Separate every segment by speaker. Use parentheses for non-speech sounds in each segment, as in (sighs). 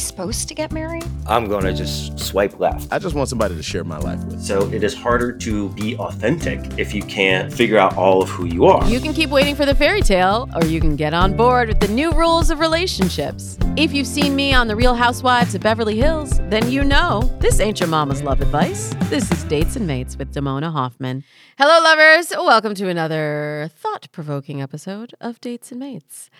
Speaker 1: Supposed to get married?
Speaker 2: I'm going to just swipe left.
Speaker 3: I just want somebody to share my life with.
Speaker 2: So it is harder to be authentic if you can't figure out all of who you are.
Speaker 4: You can keep waiting for the fairy tale, or you can get on board with the new rules of relationships. If you've seen me on The Real Housewives of Beverly Hills, then you know this ain't your mama's love advice. This is Dates and Mates with Damona Hoffman. Hello, lovers. Welcome to another thought provoking episode of Dates and Mates.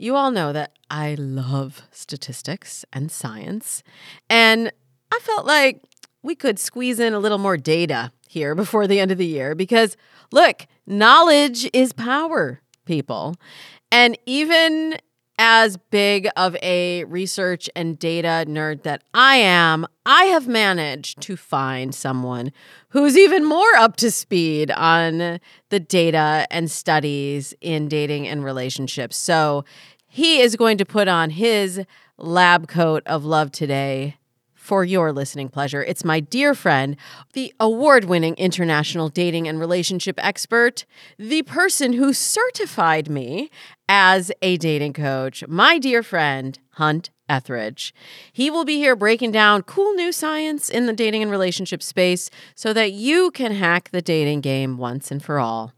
Speaker 4: You all know that I love statistics and science, and I felt like we could squeeze in a little more data here before the end of the year because, look, knowledge is power, people. And even as big of a research and data nerd that I am, I have managed to find someone who's even more up to speed on the data and studies in dating and relationships. So he is going to put on his lab coat of love today for your listening pleasure. It's my dear friend, the award winning international dating and relationship expert, the person who certified me as a dating coach, my dear friend, Hunt Ethridge. He will be here breaking down cool new science in the dating and relationship space so that you can hack the dating game once and for all.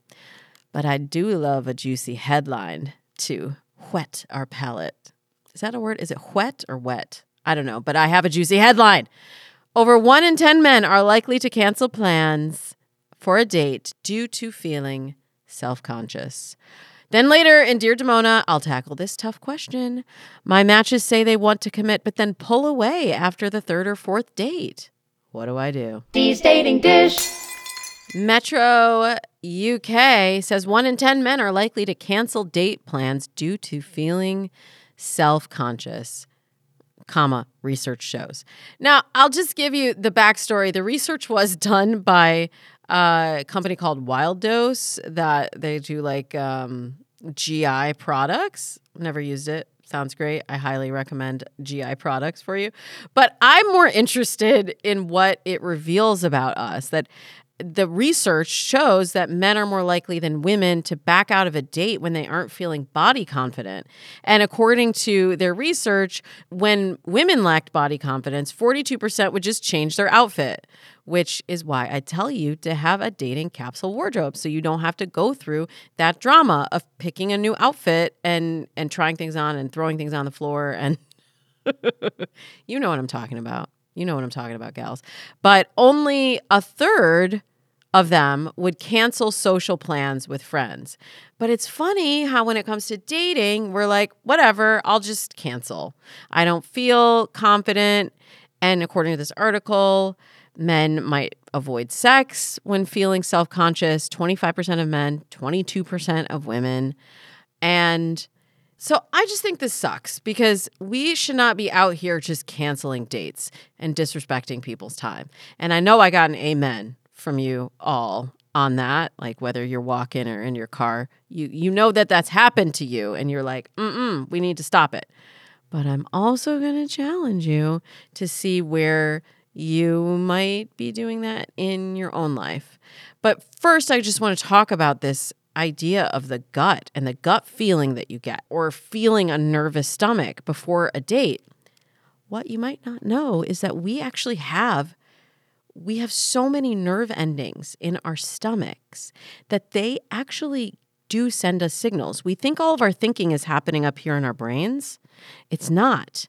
Speaker 4: But I do love a juicy headline to whet our palate. Is that a word? Is it whet or wet? I don't know, but I have a juicy headline. Over one in 10 men are likely to cancel plans for a date due to feeling self conscious. Then later in Dear Damona, I'll tackle this tough question. My matches say they want to commit, but then pull away after the third or fourth date. What do I do?
Speaker 1: Dee's dating dish.
Speaker 4: Metro UK says one in 10 men are likely to cancel date plans due to feeling self conscious comma research shows. Now i'll just give you the backstory. The research was done by a company called wild dose that they do like um, gi products. Never used it. Sounds great. I highly recommend gi products for you. But i'm more interested in what it reveals about us that the research shows that men are more likely than women to back out of a date when they aren't feeling body confident. And according to their research, when women lacked body confidence, 42% would just change their outfit, which is why I tell you to have a dating capsule wardrobe so you don't have to go through that drama of picking a new outfit and and trying things on and throwing things on the floor and (laughs) you know what I'm talking about. You know what I'm talking about, gals. But only a third of them would cancel social plans with friends. But it's funny how when it comes to dating, we're like, whatever, I'll just cancel. I don't feel confident. And according to this article, men might avoid sex when feeling self conscious 25% of men, 22% of women. And so I just think this sucks because we should not be out here just canceling dates and disrespecting people's time. And I know I got an amen from you all on that like whether you're walking or in your car you you know that that's happened to you and you're like mm mm we need to stop it. But i'm also going to challenge you to see where you might be doing that in your own life. But first i just want to talk about this idea of the gut and the gut feeling that you get or feeling a nervous stomach before a date. What you might not know is that we actually have we have so many nerve endings in our stomachs that they actually do send us signals. We think all of our thinking is happening up here in our brains. It's not.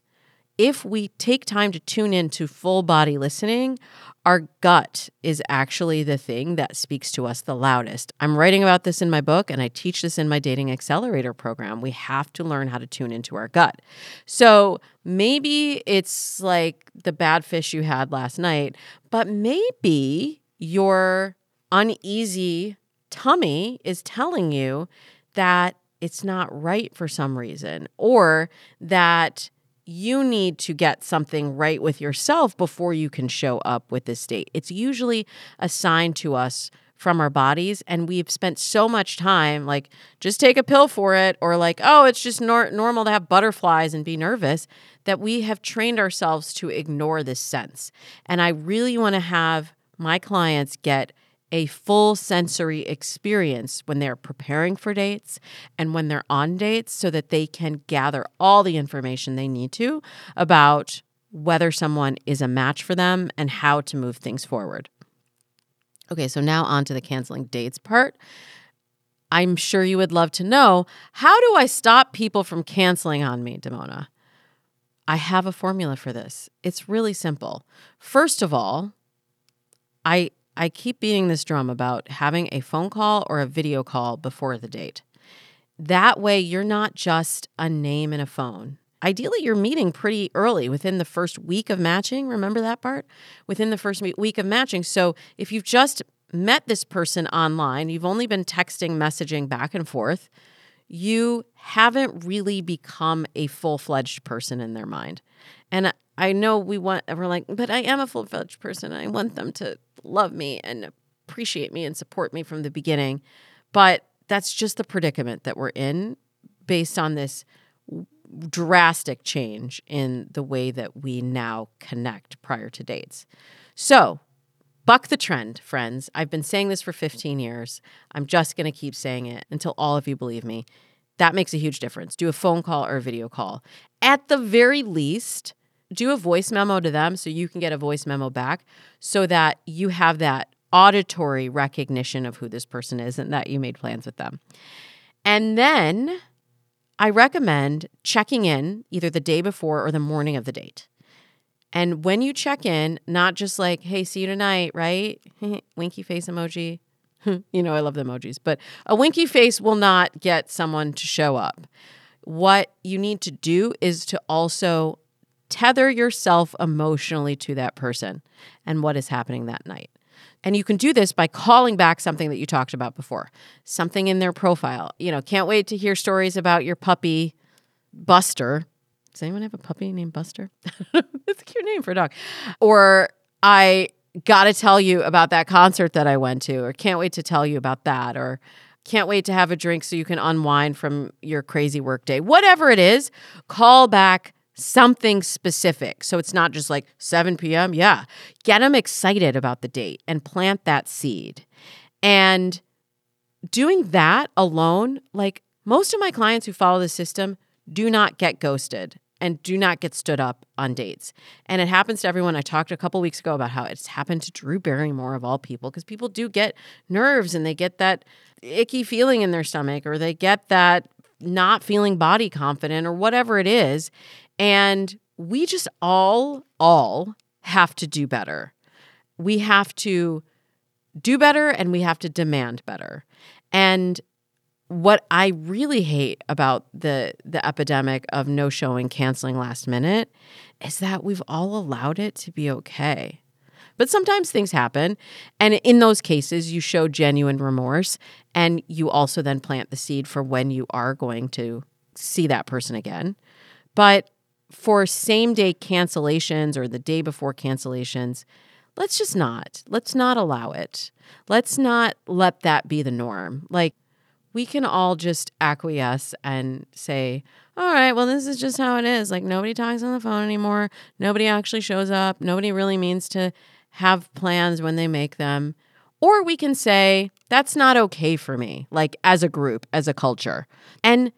Speaker 4: If we take time to tune into full body listening, our gut is actually the thing that speaks to us the loudest. I'm writing about this in my book and I teach this in my dating accelerator program. We have to learn how to tune into our gut. So maybe it's like the bad fish you had last night, but maybe your uneasy tummy is telling you that it's not right for some reason or that you need to get something right with yourself before you can show up with this date. It's usually a sign to us from our bodies and we've spent so much time like just take a pill for it or like oh it's just nor- normal to have butterflies and be nervous that we have trained ourselves to ignore this sense and i really want to have my clients get a full sensory experience when they're preparing for dates and when they're on dates so that they can gather all the information they need to about whether someone is a match for them and how to move things forward. Okay, so now on to the canceling dates part. I'm sure you would love to know how do I stop people from canceling on me, Damona? I have a formula for this. It's really simple. First of all, I I keep beating this drum about having a phone call or a video call before the date. That way, you're not just a name in a phone. Ideally, you're meeting pretty early within the first week of matching. Remember that part? Within the first week of matching. So if you've just met this person online, you've only been texting, messaging back and forth, you haven't really become a full fledged person in their mind. And I know we want, we're like, but I am a full fledged person. I want them to love me and appreciate me and support me from the beginning. But that's just the predicament that we're in based on this drastic change in the way that we now connect prior to dates. So, buck the trend, friends. I've been saying this for 15 years. I'm just going to keep saying it until all of you believe me. That makes a huge difference. Do a phone call or a video call. At the very least, do a voice memo to them so you can get a voice memo back so that you have that auditory recognition of who this person is and that you made plans with them. And then I recommend checking in either the day before or the morning of the date. And when you check in, not just like, hey, see you tonight, right? (laughs) winky face emoji. (laughs) you know, I love the emojis, but a winky face will not get someone to show up. What you need to do is to also tether yourself emotionally to that person and what is happening that night. And you can do this by calling back something that you talked about before, something in their profile. You know, can't wait to hear stories about your puppy, Buster. Does anyone have a puppy named Buster? (laughs) It's a cute name for a dog. Or I got to tell you about that concert that I went to, or can't wait to tell you about that, or can't wait to have a drink so you can unwind from your crazy work day. Whatever it is, call back something specific. So it's not just like 7 p.m. Yeah. Get them excited about the date and plant that seed. And doing that alone, like most of my clients who follow the system do not get ghosted and do not get stood up on dates. And it happens to everyone. I talked a couple weeks ago about how it's happened to Drew Barrymore of all people because people do get nerves and they get that icky feeling in their stomach or they get that not feeling body confident or whatever it is. And we just all, all have to do better. We have to do better and we have to demand better. And what I really hate about the the epidemic of no showing canceling last minute is that we've all allowed it to be okay. But sometimes things happen and in those cases you show genuine remorse and you also then plant the seed for when you are going to see that person again. But for same day cancellations or the day before cancellations, let's just not. Let's not allow it. Let's not let that be the norm. Like, we can all just acquiesce and say, all right, well, this is just how it is. Like, nobody talks on the phone anymore. Nobody actually shows up. Nobody really means to have plans when they make them. Or we can say, that's not okay for me, like as a group, as a culture. And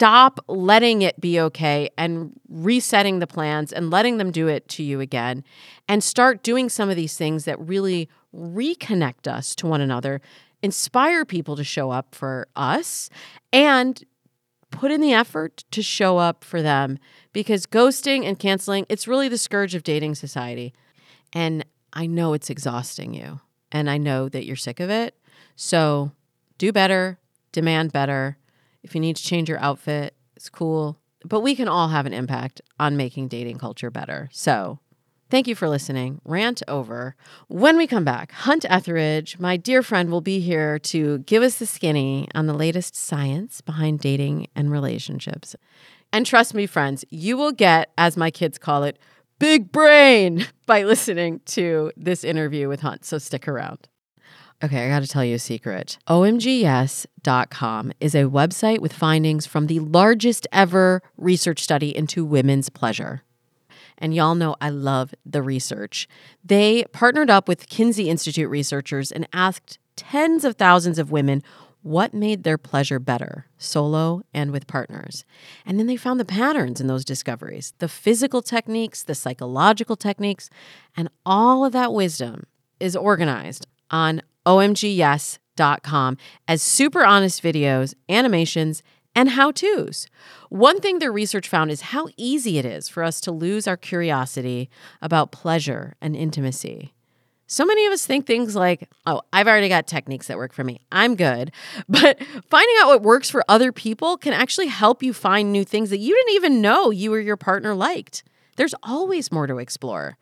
Speaker 4: stop letting it be okay and resetting the plans and letting them do it to you again and start doing some of these things that really reconnect us to one another inspire people to show up for us and put in the effort to show up for them because ghosting and canceling, it's really the scourge of dating society. And I know it's exhausting you and I know that you're sick of it. So do better, demand better. If you need to change your outfit, it's cool. But we can all have an impact on making dating culture better. So Thank you for listening. Rant over. When we come back, Hunt Ethridge, my dear friend, will be here to give us the skinny on the latest science behind dating and relationships. And trust me, friends, you will get, as my kids call it, big brain (laughs) by listening to this interview with Hunt. So stick around. Okay, I got to tell you a secret. OMGYes.com is a website with findings from the largest ever research study into women's pleasure and y'all know I love the research. They partnered up with Kinsey Institute researchers and asked tens of thousands of women what made their pleasure better, solo and with partners. And then they found the patterns in those discoveries the physical techniques, the psychological techniques, and all of that wisdom is organized on omgyes.com as super honest videos, animations, and how to's. One thing their research found is how easy it is for us to lose our curiosity about pleasure and intimacy. So many of us think things like, oh, I've already got techniques that work for me. I'm good. (laughs) But finding out what works for other people can actually help you find new things that you didn't even know you or your partner liked. There's always more to explore.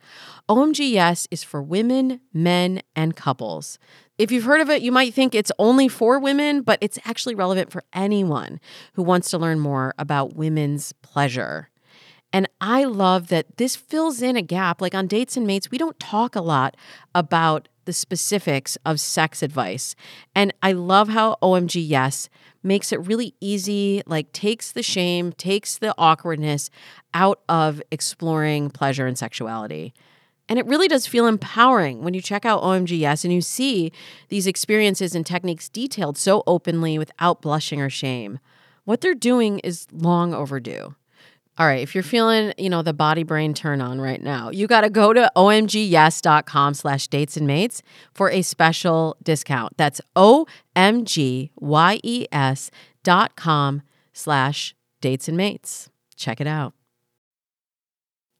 Speaker 4: OMG Yes is for women, men, and couples. If you've heard of it, you might think it's only for women, but it's actually relevant for anyone who wants to learn more about women's pleasure. And I love that this fills in a gap. Like on Dates and Mates, we don't talk a lot about the specifics of sex advice. And I love how OMG Yes makes it really easy, like takes the shame, takes the awkwardness out of exploring pleasure and sexuality. And it really does feel empowering when you check out OMG Yes and you see these experiences and techniques detailed so openly without blushing or shame. What they're doing is long overdue. All right, if you're feeling, you know, the body brain turn on right now, you got to go to omgyes.com slash dates and mates for a special discount. That's O-M-G-Y-E-S dot com slash dates and mates. Check it out.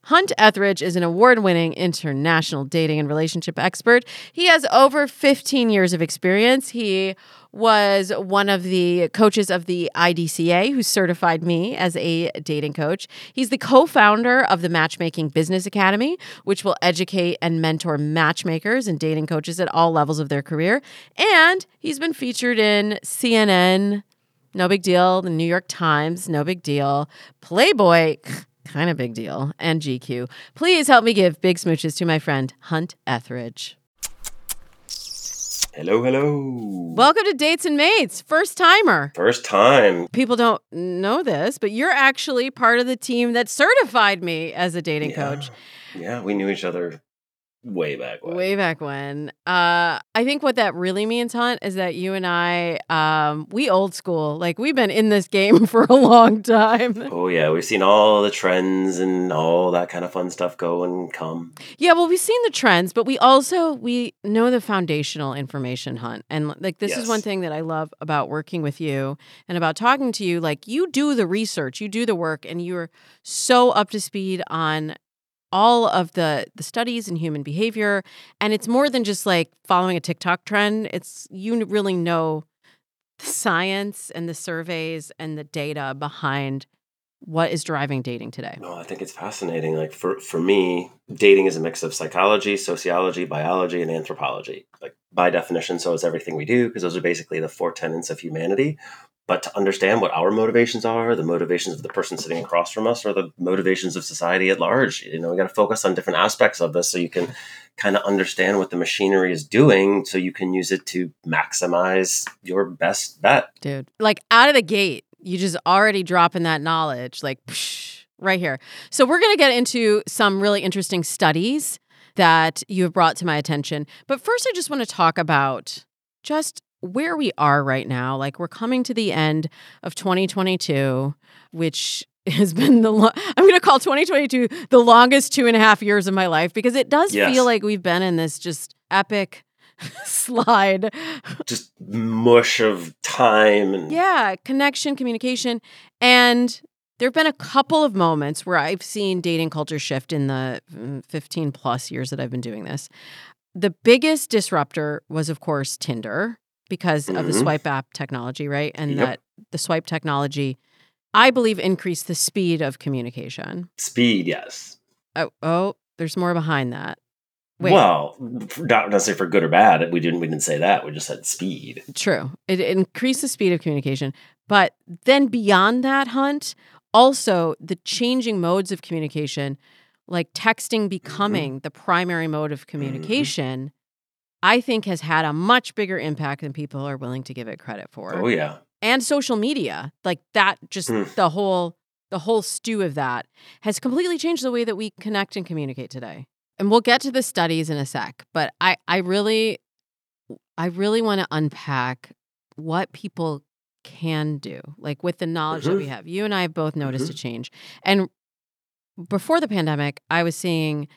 Speaker 4: Hunt Ethridge is an award winning international dating and relationship expert. He has over 15 years of experience. He was one of the coaches of the IDCA who certified me as a dating coach. He's the co founder of the Matchmaking Business Academy, which will educate and mentor matchmakers and dating coaches at all levels of their career. And he's been featured in CNN, no big deal, the New York Times, no big deal, Playboy (laughs) kind of big deal, and GQ. Please help me give big smooches to my friend Hunt Ethridge.
Speaker 2: Hello, hello.
Speaker 4: Welcome to Dates and Mates, first timer.
Speaker 2: First time.
Speaker 4: People don't know this, but you're actually part of the team that certified me as a dating
Speaker 2: Yeah.
Speaker 4: coach
Speaker 2: Yeah, we knew each other way back when.
Speaker 4: way back when. Uh, I think what that really means, Hunt, is that you and I, um, we old school. Like we've been in this game (laughs) for a long time.
Speaker 2: Oh yeah, we've seen all the trends and all that kind of fun stuff go and come.
Speaker 4: Yeah, well, we've seen the trends, but we also we know the foundational information hunt. And like this is one thing that I love about working with you and about talking to you. Like you do the research, you do the work, and you're so up to speed on all of the the studies in human behavior. And it's more than just like following a TikTok trend. It's you really know the science and the surveys and the data behind what is driving dating today.
Speaker 2: No, I think it's fascinating. Like for for me, dating is a mix of psychology, sociology, biology, and anthropology. Like by definition, so is everything we do because those are basically the four tenets of humanity. But to understand what our motivations are, the motivations of the person sitting across from us, or the motivations of society at large, you know, we got to focus on different aspects of this so you can kind of understand what the machinery is doing, so you can use it to maximize your best bet.
Speaker 4: dude. Like out of the gate, you just already dropping that knowledge, like psh, right here. So we're gonna get into some really interesting studies that you have brought to my attention. But first, I just want to talk about just where we are right now. Like we're coming to the end of 2022, which (laughs) has been the lo- I'm going to call 2022 the longest two and a half years of my life because it does
Speaker 2: Yes.
Speaker 4: feel like we've been in this just epic (laughs) slide.
Speaker 2: Just mush of time and
Speaker 4: Yeah, connection, communication. And there have been a couple of moments where I've seen dating culture shift in the mm, 15 plus years that I've been doing this. The biggest disruptor was, of course, Tinder because of the
Speaker 2: Mhm.
Speaker 4: swipe app technology, right? And
Speaker 2: Yep.
Speaker 4: that the swipe technology, I believe, increased the speed of communication.
Speaker 2: speed. Yes.
Speaker 4: Oh, oh there's more behind that. Wait.
Speaker 2: Well, not necessarily for good or bad. We didn't. We didn't say that. We just said speed.
Speaker 4: True. It increased the speed of communication. But then beyond that, Hunt, also the changing modes of communication, like texting becoming the primary mode of communication, I think has had a much bigger impact than people are willing to give it credit for.
Speaker 2: Oh yeah.
Speaker 4: And social media, like that, just
Speaker 2: Hmm.
Speaker 4: the whole the whole stew of that has completely changed the way that we connect and communicate today. And we'll get to the studies in a sec, but I I really I really want to unpack what people can do, like with the knowledge that we
Speaker 2: Mhm.
Speaker 4: have. You and I have both noticed a change. And before the pandemic, I was seeing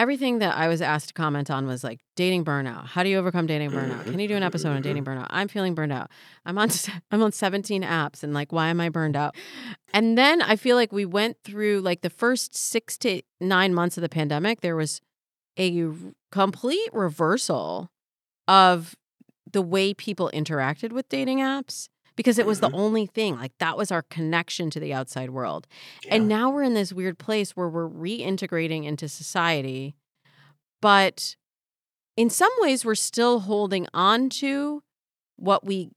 Speaker 4: everything that I was asked to comment on was like dating burnout. How do you overcome dating mm-hmm, burnout?
Speaker 2: Mhm,
Speaker 4: Can you mm-hmm, do an episode mm-hmm, on dating burnout? I'm feeling burned out. I'm on I'm on 17 apps and like why am I burned out? And then I feel like we went through like the first 6 to 9 months of the pandemic there was a complete reversal of the way people interacted with dating apps because it was the
Speaker 2: Mhm.
Speaker 4: only thing like that was our connection to the outside world. And now we're in this weird place where we're reintegrating into society, but in some ways we're still holding on to what we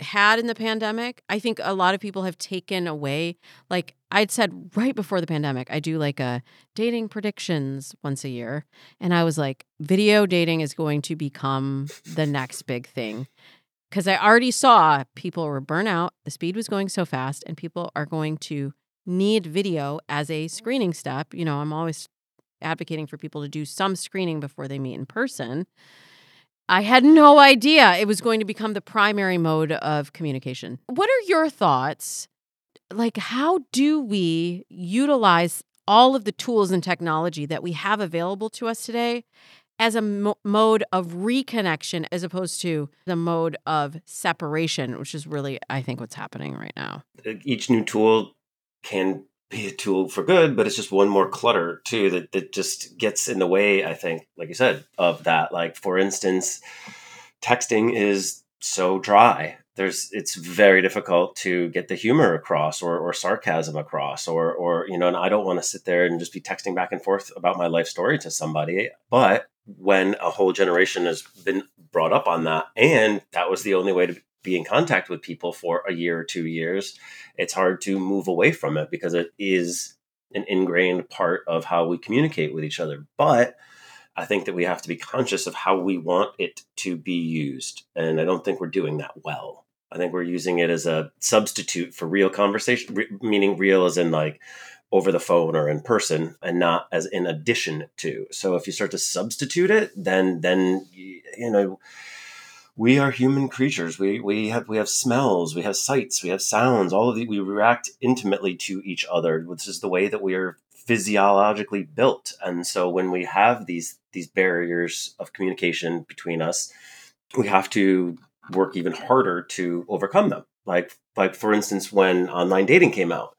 Speaker 4: had in the pandemic. I think a lot of people have taken away like I'd said right before the pandemic, I do like a dating predictions once a year, and I was like video dating is going to become the next big thing. Cuz I already saw people were burnt out, the speed was going so fast and people are going to need video as a screening step. You know, I'm always advocating for people to do some screening before they meet in person. I had no idea it was going to become the primary mode of communication. What are your thoughts? Like, how do we utilize all of the tools and technology that we have available to us today as a mo- mode of reconnection as opposed to the mode of separation, which is really, I think, what's happening right now?
Speaker 2: each new tool can be a tool for good, but it's just one more clutter too that, that just gets in the way, I think, like you said, of that. Like for instance, texting is so dry. There's it's very difficult to get the humor across or, or sarcasm across or or you know, and I don't want to sit there and just be texting back and forth about my life story to somebody. But when a whole generation has been brought up on that and that was the only way to be in contact with people for a year or two years it's hard to move away from it because it is an ingrained part of how we communicate with each other. But I think that we have to be conscious of how we want it to be used. And I don't think we're doing that well. I think we're using it as a substitute for real conversation, re- meaning real as in like over the phone or in person and not as in addition to. So if you start to substitute it, then, then, you know, we are human creatures. We we have we have smells, we have sights, we have sounds. All of the we react intimately to each other, which is the way that we are physiologically built. And so when we have these these barriers of communication between us, we have to work even harder to overcome them. Like like for instance, when online dating came out,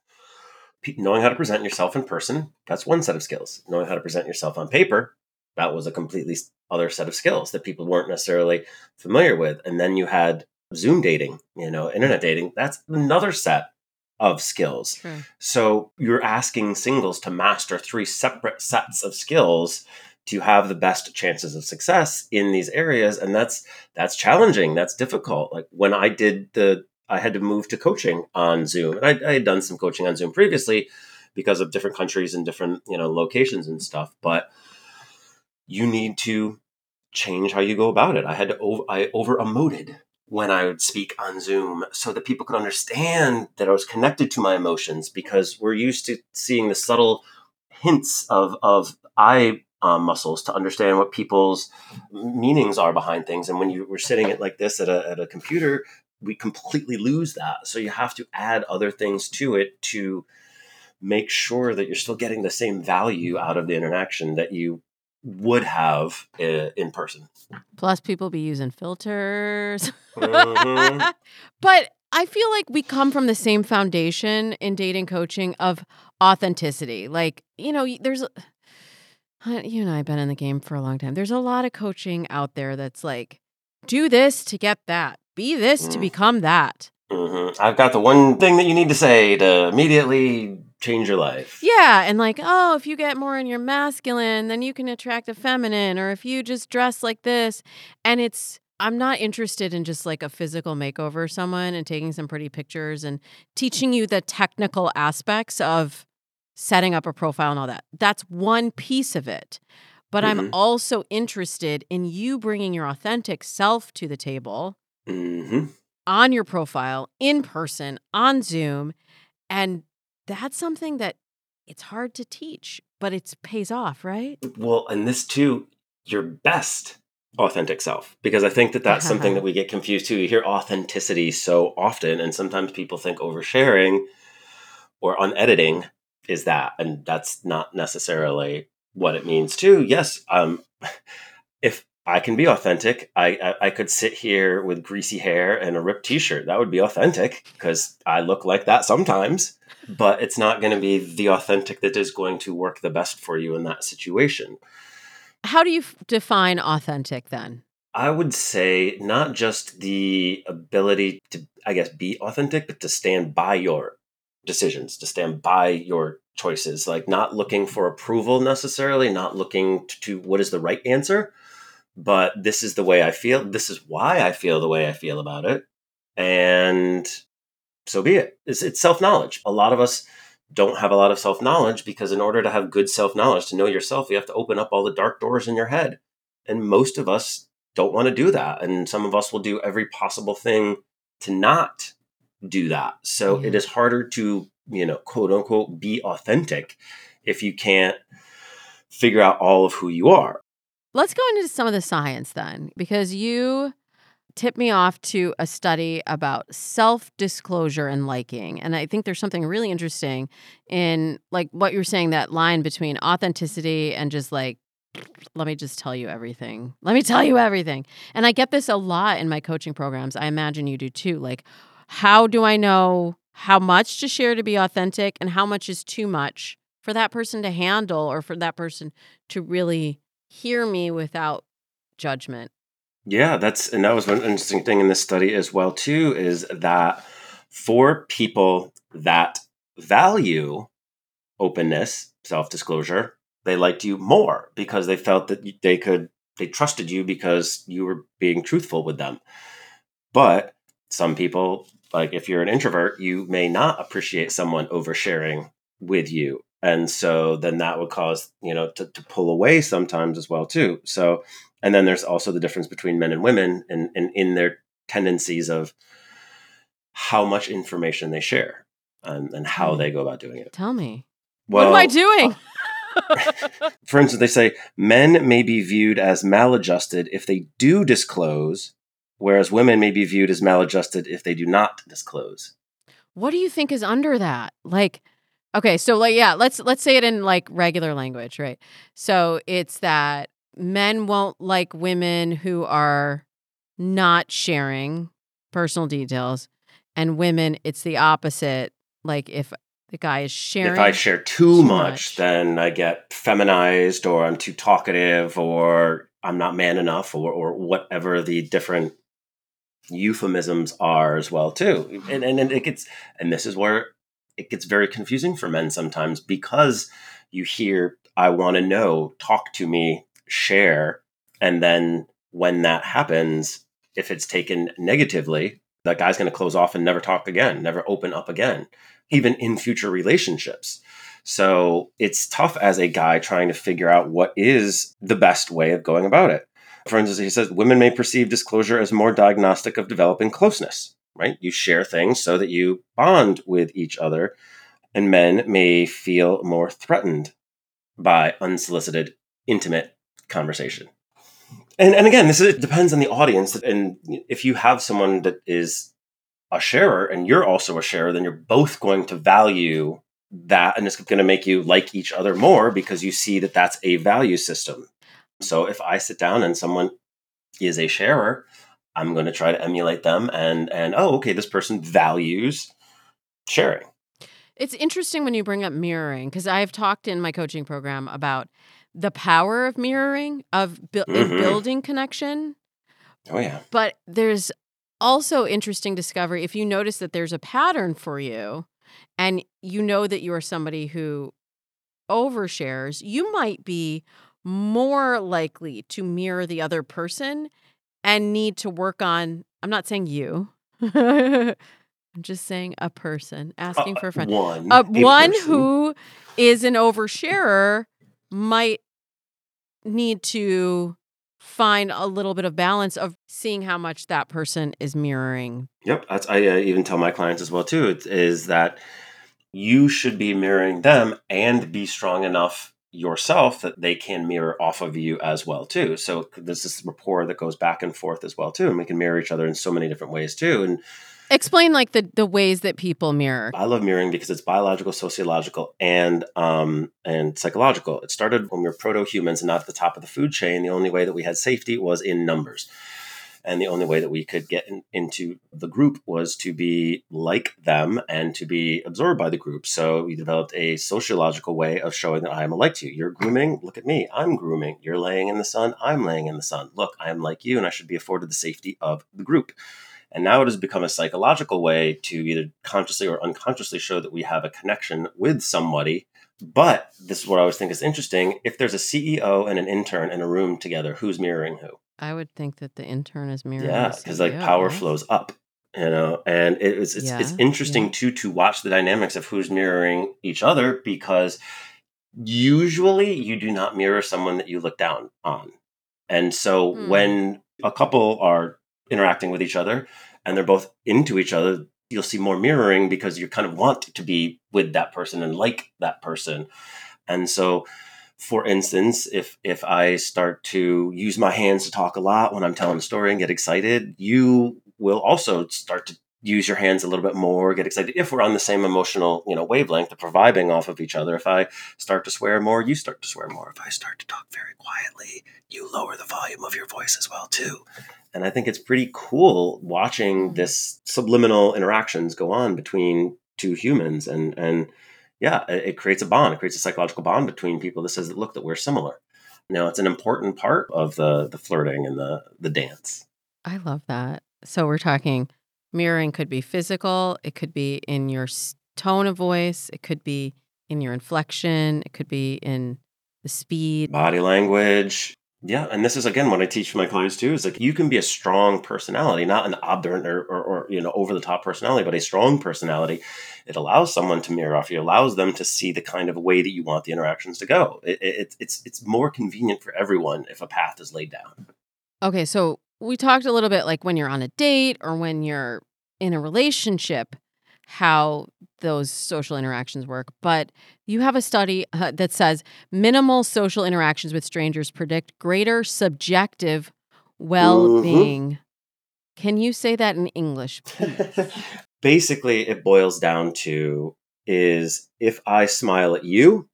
Speaker 2: knowing how to present yourself in person that's one set of skills. Knowing how to present yourself on paper that was a completely other set of skills that people weren't necessarily familiar with. And then you had Zoom dating, you know, internet dating. That's another set of skills. So you're asking singles to master three separate sets of skills to have the best chances of success in these areas and that's that's challenging that's difficult like when i did the i had to move to coaching on zoom and i, I had done some coaching on zoom previously because of different countries and different you know locations and stuff but you need to change how you go about it. I had to over, I over emoted when I would speak on Zoom so that people could understand that I was connected to my emotions because we're used to seeing the subtle hints of of eye um, muscles to understand what people's meanings are behind things. And when you were sitting it like this at a, at a computer, we completely lose that. So you have to add other things to it to make sure that you're still getting the same value out of the interaction that you would have uh, in person.
Speaker 4: Plus, people be using filters.
Speaker 2: Mhm. (laughs)
Speaker 4: but I feel like we come from the same foundation in dating coaching of authenticity. Like, you know, there's, (sighs) you and I have been in the game for a long time. There's a lot of coaching out there that's like, do this to get that, be this to
Speaker 2: Mm.
Speaker 4: become that.
Speaker 2: Mhm. I've got the one thing that you need to say to immediately change your life.
Speaker 4: Yeah. And like, oh, if you get more in your masculine, then you can attract a feminine. Or if you just dress like this. And it's, I'm not interested in just like a physical makeover of someone and taking some pretty pictures and teaching you the technical aspects of setting up a profile and all that. That's one piece of it. But I'm
Speaker 2: Mhm.
Speaker 4: also interested in you bringing your authentic self to the table
Speaker 2: hmm
Speaker 4: on your profile, in person, on Zoom. And that's something that it's hard to teach, but it pays off, right?
Speaker 2: Well, and this too, your best authentic self, because I think that that's something that (laughs) we get confused too. You hear authenticity so often, and sometimes people think oversharing or unediting is that, and that's not necessarily what it means too. Yes, um, (laughs) I can be authentic, I, I I could sit here with greasy hair and a ripped T-shirt. That would be authentic because I look like that sometimes. But it's not going to be the authentic that is going to work the best for you in that situation.
Speaker 4: How do you f- define authentic then?
Speaker 2: I would say not just the ability to, I guess, be authentic, but to stand by your decisions, to stand by your choices, like not looking for approval necessarily, not looking to, to what is the right answer, but this is the way I feel. This is why I feel the way I feel about it. And so be it. It's, it's self knowledge. A lot of us don't have a lot of self knowledge because, in order to have good self knowledge, to know yourself, you have to open up all the dark doors in your head. And most of us don't want to do that. And some of us will do every possible thing to not do that. So
Speaker 4: Yeah.
Speaker 2: it mm-hmm. is harder to, you know, quote unquote, be authentic if you can't figure out all of who you are.
Speaker 4: Let's go into some of the science then, because you tipped me off to a study about self disclosure and liking. And I think there's something really interesting in like what you're saying that line between authenticity and just like, let me just tell you everything. Let me tell you everything. And I get this a lot in my coaching programs. I imagine you do too. Like, how do I know how much to share to be authentic and how much is too much for that person to handle or for that person to really hear me without judgment?
Speaker 2: Yeah, that's and that was one interesting thing in this study as well too is that for people that value openness, self-disclosure, they liked you more because they felt that they could they trusted you because you were being truthful with them. But some people like if you're an introvert, you may not appreciate someone oversharing with you. And so then that would cause, you know, to, to pull away sometimes as well too. So and then there's also the difference between men and women and, and in their tendencies of how much information they share and, and how
Speaker 4: Hmm.
Speaker 2: they go about doing it.
Speaker 4: Tell me.
Speaker 2: Well,
Speaker 4: what am I doing? (laughs)
Speaker 2: for instance, they say men may be viewed as maladjusted if they do disclose, whereas women may be viewed as maladjusted if they do not disclose.
Speaker 4: what do you think is under that? Like okay, so like yeah, let's let's say it in like regular language, right? So it's that men won't like women who are not sharing personal details and women it's the opposite. Like if the guy is sharing
Speaker 2: if I share too,
Speaker 4: too
Speaker 2: much,
Speaker 4: much.
Speaker 2: then I get feminized or I'm too talkative or I'm not man enough or, or whatever the different euphemisms are as well too. And, and, and it gets and this is where it gets very confusing for men sometimes because you hear I want to know, talk to me, share and then when that happens if it's taken negatively that guy's going to close off and never talk again, never open up again even in future relationships. So it's tough as a guy trying to figure out what is the best way of going about it. For instance, he says women may perceive disclosure as more diagnostic of developing closeness, right? You share things so that you bond with each other, and men may feel more threatened by unsolicited, intimate conversation. And, and again, this is, it depends on the audience. And if you have someone that is a sharer and you're also a sharer, then you're both going to value that and it's going to make you like each other more because you see that that's a value system. So if I sit down and someone is a sharer, I'm going to try to emulate them and and oh okay this person values sharing.
Speaker 4: It's interesting when you bring up mirroring because I've talked in my coaching program about the power of mirroring of bu-
Speaker 2: Mhm.
Speaker 4: building connection
Speaker 2: Oh yeah.
Speaker 4: But there's also interesting discovery if you notice that there's a pattern for you and you know that you are somebody who overshares, you might be more likely to mirror the other person and need to work on I'm not saying you. (laughs) I'm just saying a person asking
Speaker 2: Uh,
Speaker 4: for a friend.
Speaker 2: One.
Speaker 4: Uh,
Speaker 2: a
Speaker 4: one
Speaker 2: person.
Speaker 4: who is an oversharer might need to find a little bit of balance of seeing how much that person is mirroring.
Speaker 2: Yep, that's I uh, even tell my clients as well too. It, is that you should be mirroring them and be strong enough yourself that they can mirror off of you as well too. So there's this rapport that goes back and forth as well too, and we can mirror each other in so many different ways too. And
Speaker 4: Explain like the the ways that people mirror.
Speaker 2: I love mirroring because it's biological, sociological, and um, and psychological. It started when we were proto humans and not at the top of the food chain. The only way that we had safety was in numbers, and the only way that we could get in, into the group was to be like them and to be absorbed by the group. So we developed a sociological way of showing that I am like you. You're grooming. Look at me. I'm grooming. You're laying in the sun. I'm laying in the sun. Look, I am like you, and I should be afforded the safety of the group. And now it has become a psychological way to either consciously or unconsciously show that we have a connection with somebody. But this is what I always think is interesting. If there's a CEO and an intern in a room together, who's mirroring who?
Speaker 4: I would think that the intern is mirroring.
Speaker 2: Yeah, because like power
Speaker 4: right?
Speaker 2: flows up, you know, and it was, it's it's interesting
Speaker 4: yeah.
Speaker 2: too to watch the dynamics of who's mirroring each other because usually you do not mirror someone that you look down on, and so
Speaker 4: Hmm.
Speaker 2: when a couple are interacting with each other and they're both into each other, you'll see more mirroring because you kind of want to be with that person and like that person, and so for instance, if if I start to use my hands to talk a lot when I'm telling a story and get excited, you will also start to use your hands a little bit more, get excited. If we're on the same emotional, you know, wavelength, if we're vibing off of each other, if I start to swear more, you start to swear more. If I start to talk very quietly, you lower the volume of your voice as well too. And I think it's pretty cool watching mm-hmm. this subliminal interactions go on between two humans and and yeah, it, creates a bond. It creates a psychological bond between people that says, look, that we're similar. Now, it's an important part of the the flirting and the the dance.
Speaker 4: I love that. So we're talking mirroring could be physical, it could be in your tone of voice, it could be in your inflection, it could be in the speed.
Speaker 2: Body language. Yeah, and this is again what I teach my clients too is like you can be a strong personality, not an obdurate or, or, or you know over the top personality, but a strong personality. It allows someone to mirror off you, allows them to see the kind of way that you want the interactions to go. It, it, it's it's more convenient for everyone if a path is laid down.
Speaker 4: Okay, so we talked a little bit like when you're on a date or when you're in a relationship, how those social interactions work. But you have a study uh, that says minimal social interactions with strangers predict greater subjective well being. Can you say that in English? please? (laughs)
Speaker 2: Basically, it boils down to is if I smile at you,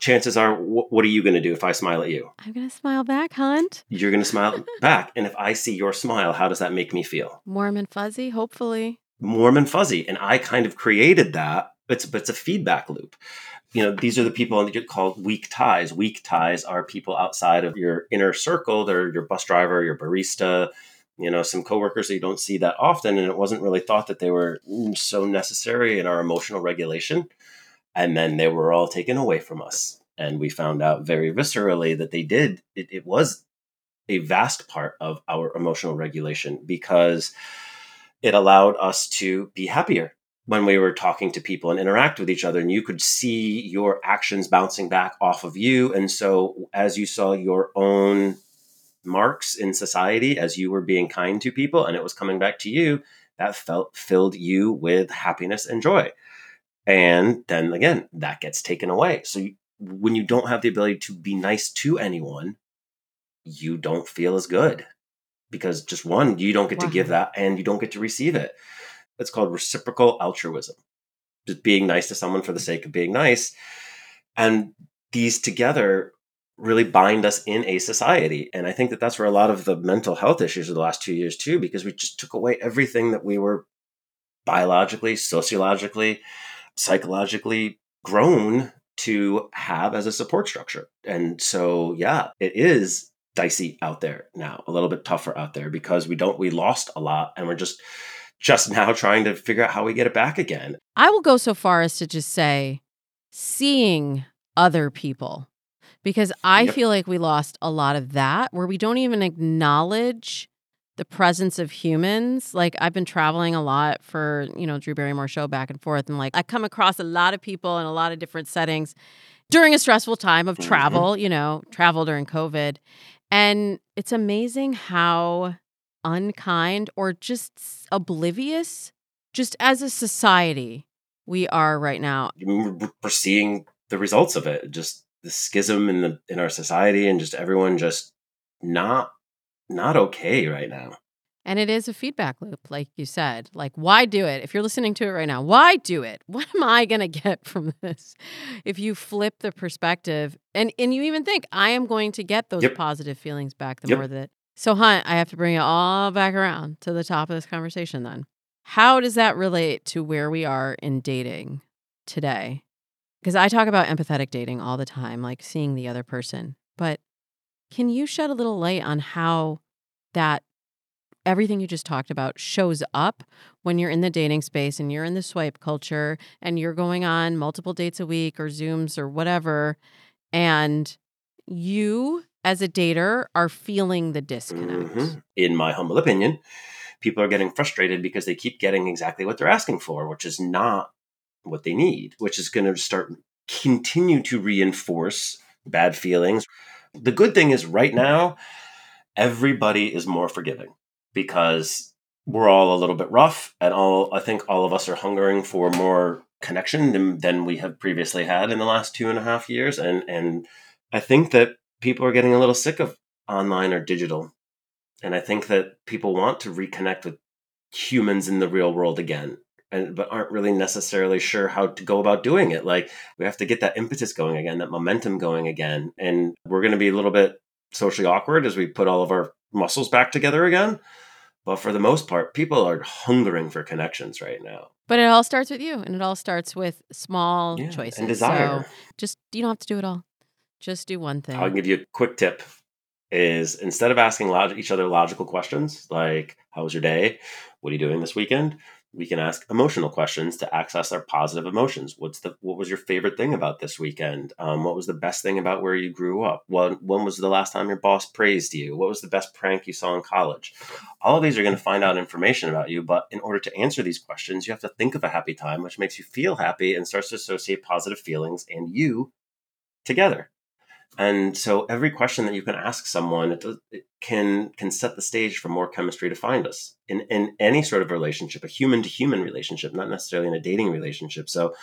Speaker 2: chances are, wh- what are you going to do if I smile at you?
Speaker 4: I'm going to smile back, Hunt.
Speaker 2: You're going to smile (laughs) back. And if I see your smile, how does that make me feel?
Speaker 4: Warm and fuzzy, hopefully.
Speaker 2: Warm and fuzzy. And I kind of created that. It's but it's a feedback loop. You know, these are the people that get called weak ties. Weak ties are people outside of your inner circle. They're your bus driver, your barista, you know, some coworkers that you don't see that often. And it wasn't really thought that they were mm, so necessary in our emotional regulation. And then they were all taken away from us. And we found out very viscerally that they did. It, it was a vast part of our emotional regulation because it allowed us to be happier when we were talking to people and interact with each other and you could see your actions bouncing back off of you. And so as you saw your own marks in society as you were being kind to people and it was coming back to you that felt filled you with happiness and joy. And then again that gets taken away. So you, when you don't have the ability to be nice to anyone you don't feel as good because just one you don't get to give that and you don't get to receive it it's called reciprocal altruism just being nice to someone for the sake of being nice and these together really bind us in a society. And I think that that's where a lot of the mental health issues of the last two years, too, because we just took away everything that we were biologically, sociologically, psychologically grown to have as a support structure. And so, yeah, it is dicey out there now, a little bit tougher out there because we don't, we lost a lot and we're just, just now trying to figure out how we get it back again.
Speaker 4: I will go so far as to just say seeing other people because I
Speaker 2: Yep.
Speaker 4: feel like we lost a lot of that where we don't even acknowledge the presence of humans. Like I've been traveling a lot for, you know, Drew Barrymore show back and forth and like I come across a lot of people in a lot of different settings during a stressful time of
Speaker 2: Mhm.
Speaker 4: travel, you know, travel during COVID. And it's amazing how unkind or just oblivious just as a society we are right now.
Speaker 2: We're seeing the results of it, just the schism in the in our society and just everyone just not not okay right now.
Speaker 4: And it is a feedback loop, like you said. Like, why do it? If you're listening to it right now, why do it? (laughs) What am I going to get (laughs) from this? If you flip the perspective and, and you even think, I am going to get those
Speaker 2: Yep.
Speaker 4: positive feelings back the
Speaker 2: Yep.
Speaker 4: more that. So, Hunt, I have to bring it all back around to the top of this conversation then. How does that relate to where we are in dating today? Because I talk about empathetic dating all the time, like seeing the other person. But can you shed a little light on how that everything you just talked about shows up when you're in the dating space and you're in the swipe culture and you're going on multiple dates a week or Zooms or whatever, and you as a dater are feeling the disconnect.
Speaker 2: Mhm. In my humble opinion, people are getting frustrated because they keep getting exactly what they're asking for, which is not what they need, which is going to start continue to reinforce bad feelings. The good thing is right now everybody is more forgiving because we're all a little bit rough and all I think all of us are hungering for more connection than, than we have previously had in the last two and a half years. And and I think that people are getting a little sick of online or digital. And I think that people want to reconnect with humans in the real world again and but aren't really necessarily sure how to go about doing it. Like we have to get that impetus going again that momentum going again. And we're going to be a little bit socially awkward as we put all of our muscles back together again but for the most part people are hungering for connections right now
Speaker 4: But it all starts with you and it all starts with small
Speaker 2: Yeah,
Speaker 4: choices.
Speaker 2: and desire
Speaker 4: So just you don't have to do it all. Just do one thing.
Speaker 2: I'll give you a quick tip is instead of asking log- each other logical questions like how was your day what are you doing this weekend we can ask emotional questions to access our positive emotions. What's the what was your favorite thing about this weekend? Um, what was the best thing about where you grew up? When, when was the last time your boss praised you? What was the best prank you saw in college? All of these are going to find out information about you but in order to answer these questions you have to think of a happy time which makes you feel happy and starts to associate positive feelings and you together and so every question that you can ask someone it, it can can set the stage for more chemistry to find us in in any sort of relationship, a human to human relationship, not necessarily in a dating relationship. So,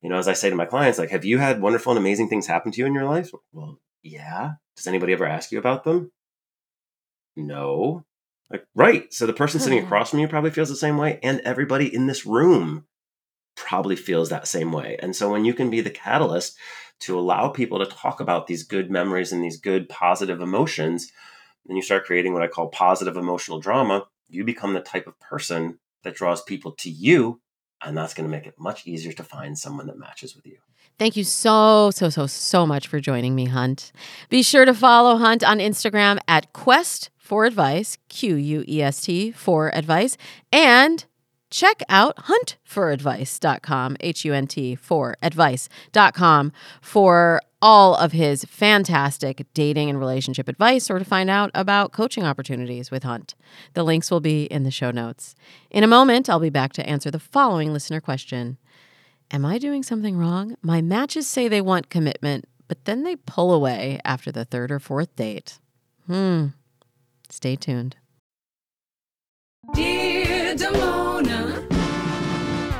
Speaker 2: you know, as I say to my clients, like, have you had wonderful and amazing things happen to you in your life? Well, yeah. Does anybody ever ask you about them? No. Like, right. So the person sitting hmm. across from you probably feels the same way, and everybody in this room probably feels that same way. And so when you can be the catalyst to allow people to talk about these good memories and these good positive emotions, then you start creating what I call positive emotional drama. You become the type of person that draws people to you, and that's going to make it much easier to find someone that matches with you.
Speaker 4: Thank you so, so, so, so much for joining me, Hunt. Be sure to follow Hunt on Instagram at Quest for Advice, Q U E S T for advice, and check out huntforadvice.com, H U N T for advice.com for all of his fantastic dating and relationship advice or to find out about coaching opportunities with Hunt. The links will be in the show notes. In a moment, I'll be back to answer the following listener question. Am I doing something wrong? My matches say they want commitment, but then they pull away after the third or fourth date. Hmm. Stay tuned.
Speaker 5: Dear Damona.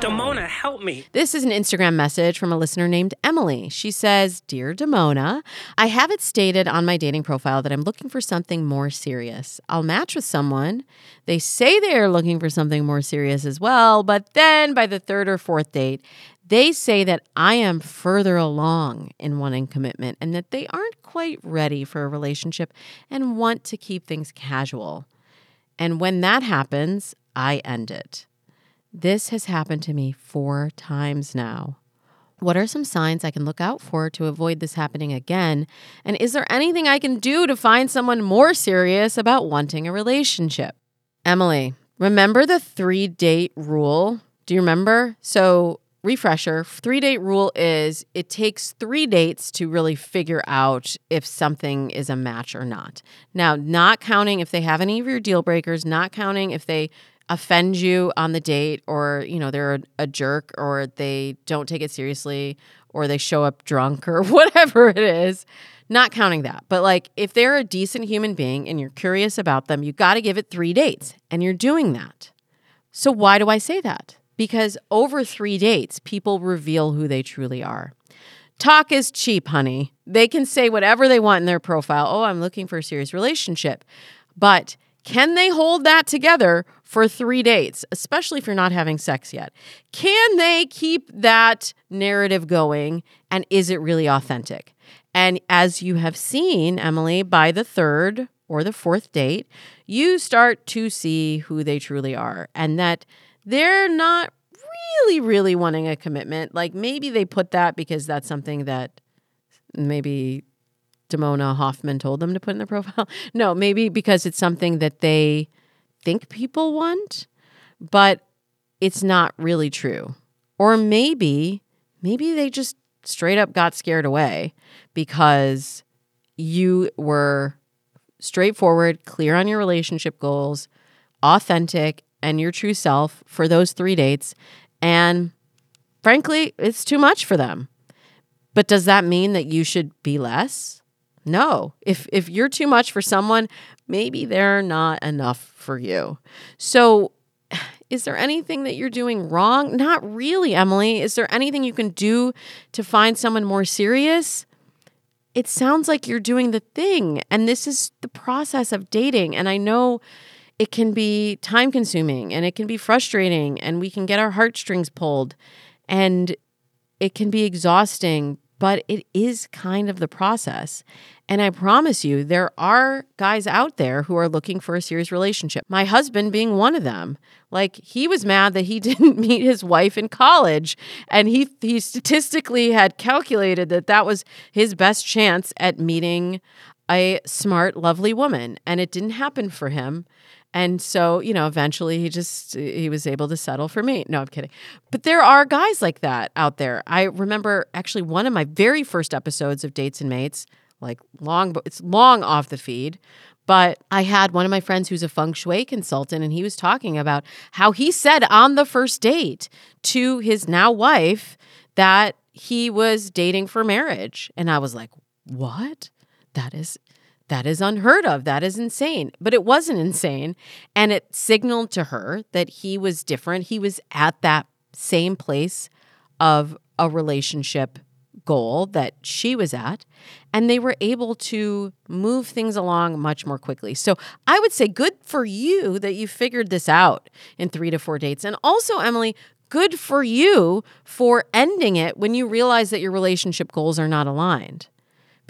Speaker 6: Damona, help me.
Speaker 4: This is an Instagram message from a listener named Emily. She says, Dear Damona, I have it stated on my dating profile that I'm looking for something more serious. I'll match with someone. They say they are looking for something more serious as well, but then by the third or fourth date, They say that I am further along in wanting commitment and that they aren't quite ready for a relationship and want to keep things casual. And when that happens, I end it. This has happened to me four times now. What are some signs I can look out for to avoid this happening again? And is there anything I can do to find someone more serious about wanting a relationship? Emily, remember the three date rule? Do you remember? So, refresher three date rule is it takes three dates to really figure out if something is a match or not. Now, not counting if they have any of your deal breakers, not counting if they offend you on the date or you know they're a, a, jerk or they don't take it seriously or they show up drunk or (laughs) whatever it is. Not counting that. But like if they're a decent human being and you're curious about them you got to give it 3 dates and you're doing that. So why do i say that? Because over 3 dates people reveal who they truly are. Talk is cheap honey. They can say whatever they want in their profile. Oh i'm looking for a serious relationship. But can they hold that together for three dates, especially if you're not having sex yet? Can they keep that narrative going? And is it really authentic? And as you have seen, Emily, by the third or the fourth date, you start to see who they truly are and that they're not really, really wanting a commitment. Like maybe they put that because that's something that maybe Damona Hoffman told them to put in their profile. (laughs) No, maybe because it's something that they think people want, but it's not really true. Or maybe, maybe they just straight up got scared away because you were straightforward, clear on your relationship goals, authentic, and your true self for those three dates. And frankly, it's too much for them. But does that mean that you should be less? No. If if you're too much for someone, maybe they're not enough for you. So (sighs) is there anything that you're doing wrong? Not really, Emily. Is there anything you can do to find someone more serious? It sounds like you're doing the thing. And this is the process of dating. And I know it can be time consuming and it can be frustrating and we can get our heartstrings pulled and it can be exhausting but it is kind of the process. And I promise you, there are guys out there who are looking for a serious relationship. My husband being one of them. Like he was mad that he (laughs) didn't meet his wife in college and he he statistically had calculated that that was his best chance at meeting a smart, lovely woman and it didn't happen for him. And so, you know, eventually he just he was able to settle for me. No, I'm kidding. But there are guys like that out there. I remember actually one of my very first episodes of Dates and Mates, like long it's long off the feed, but I had one of my friends who's a feng shui consultant and he was talking about how he said on the first date to his now wife that he was dating for marriage. And I was like, "What? That is that is unheard of. That is insane. But it wasn't insane. And it signaled to her that he was different. He was at that same place of a relationship goal that she was at. And they were able to move things along much more quickly. So I would say good for you that you figured this out in three to four dates. And also, Emily, good for you for ending it when you realize that your relationship goals are not aligned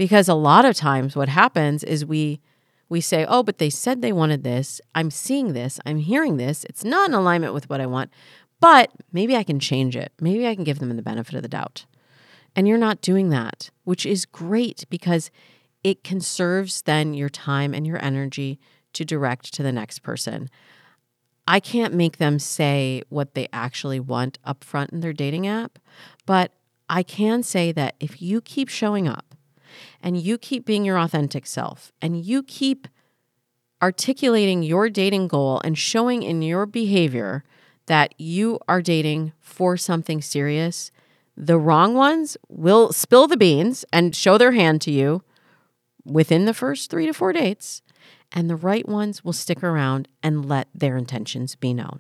Speaker 4: because a lot of times what happens is we we say, "Oh, but they said they wanted this. I'm seeing this. I'm hearing this. It's not in alignment with what I want, but maybe I can change it. Maybe I can give them the benefit of the doubt." And you're not doing that, which is great because it conserves then your time and your energy to direct to the next person. I can't make them say what they actually want up front in their dating app, but I can say that if you keep showing up and you keep being your authentic self and you keep articulating your dating goal and showing in your behavior that you are dating for something serious, the wrong ones will spill the beans and show their hand to you within the first three to four dates, and the right ones will stick around and let their intentions be known.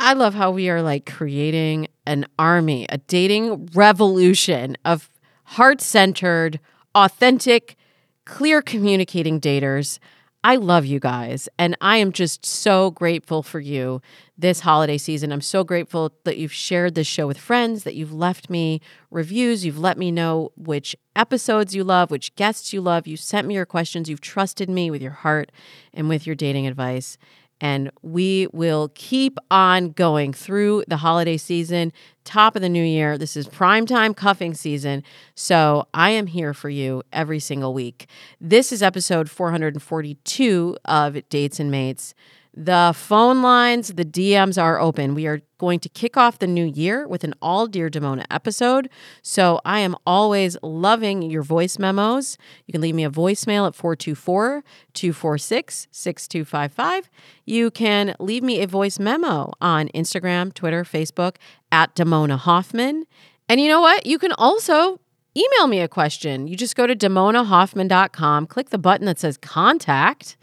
Speaker 4: I love how we are like creating an army, a dating revolution of heart centered, authentic, clear communicating daters. I love you guys, and I am just so grateful for you this holiday season. I'm so grateful that you've shared this show with friends, that you've left me reviews, you've let me know which episodes you love, which guests you love. You sent me your questions, you've trusted me with your heart and with your dating advice. And we will keep on going through the holiday season, top of the new year. This is primetime cuffing season. So I am here for you every single week. This is episode 442 of Dates and Mates. The phone lines, the DMs are open. We are going to kick off the new year with an All Dear Damona episode. So I am always loving your voice memos. You can leave me a voicemail at 424 246 6255. You can leave me a voice memo on Instagram, Twitter, Facebook at Damona Hoffman. And you know what? You can also email me a question. You just go to damonahoffman.com, click the button that says contact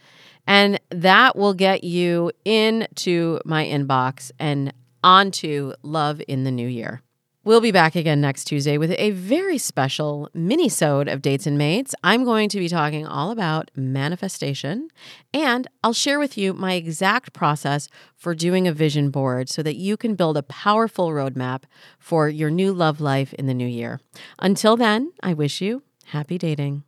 Speaker 4: and that will get you into my inbox and onto Love in the New Year. We'll be back again next Tuesday with a very special mini-sode of Dates and Mates. I'm going to be talking all about manifestation, and I'll share with you my exact process for doing a vision board so that you can build a powerful roadmap for your new love life in the new year. Until then, I wish you happy dating.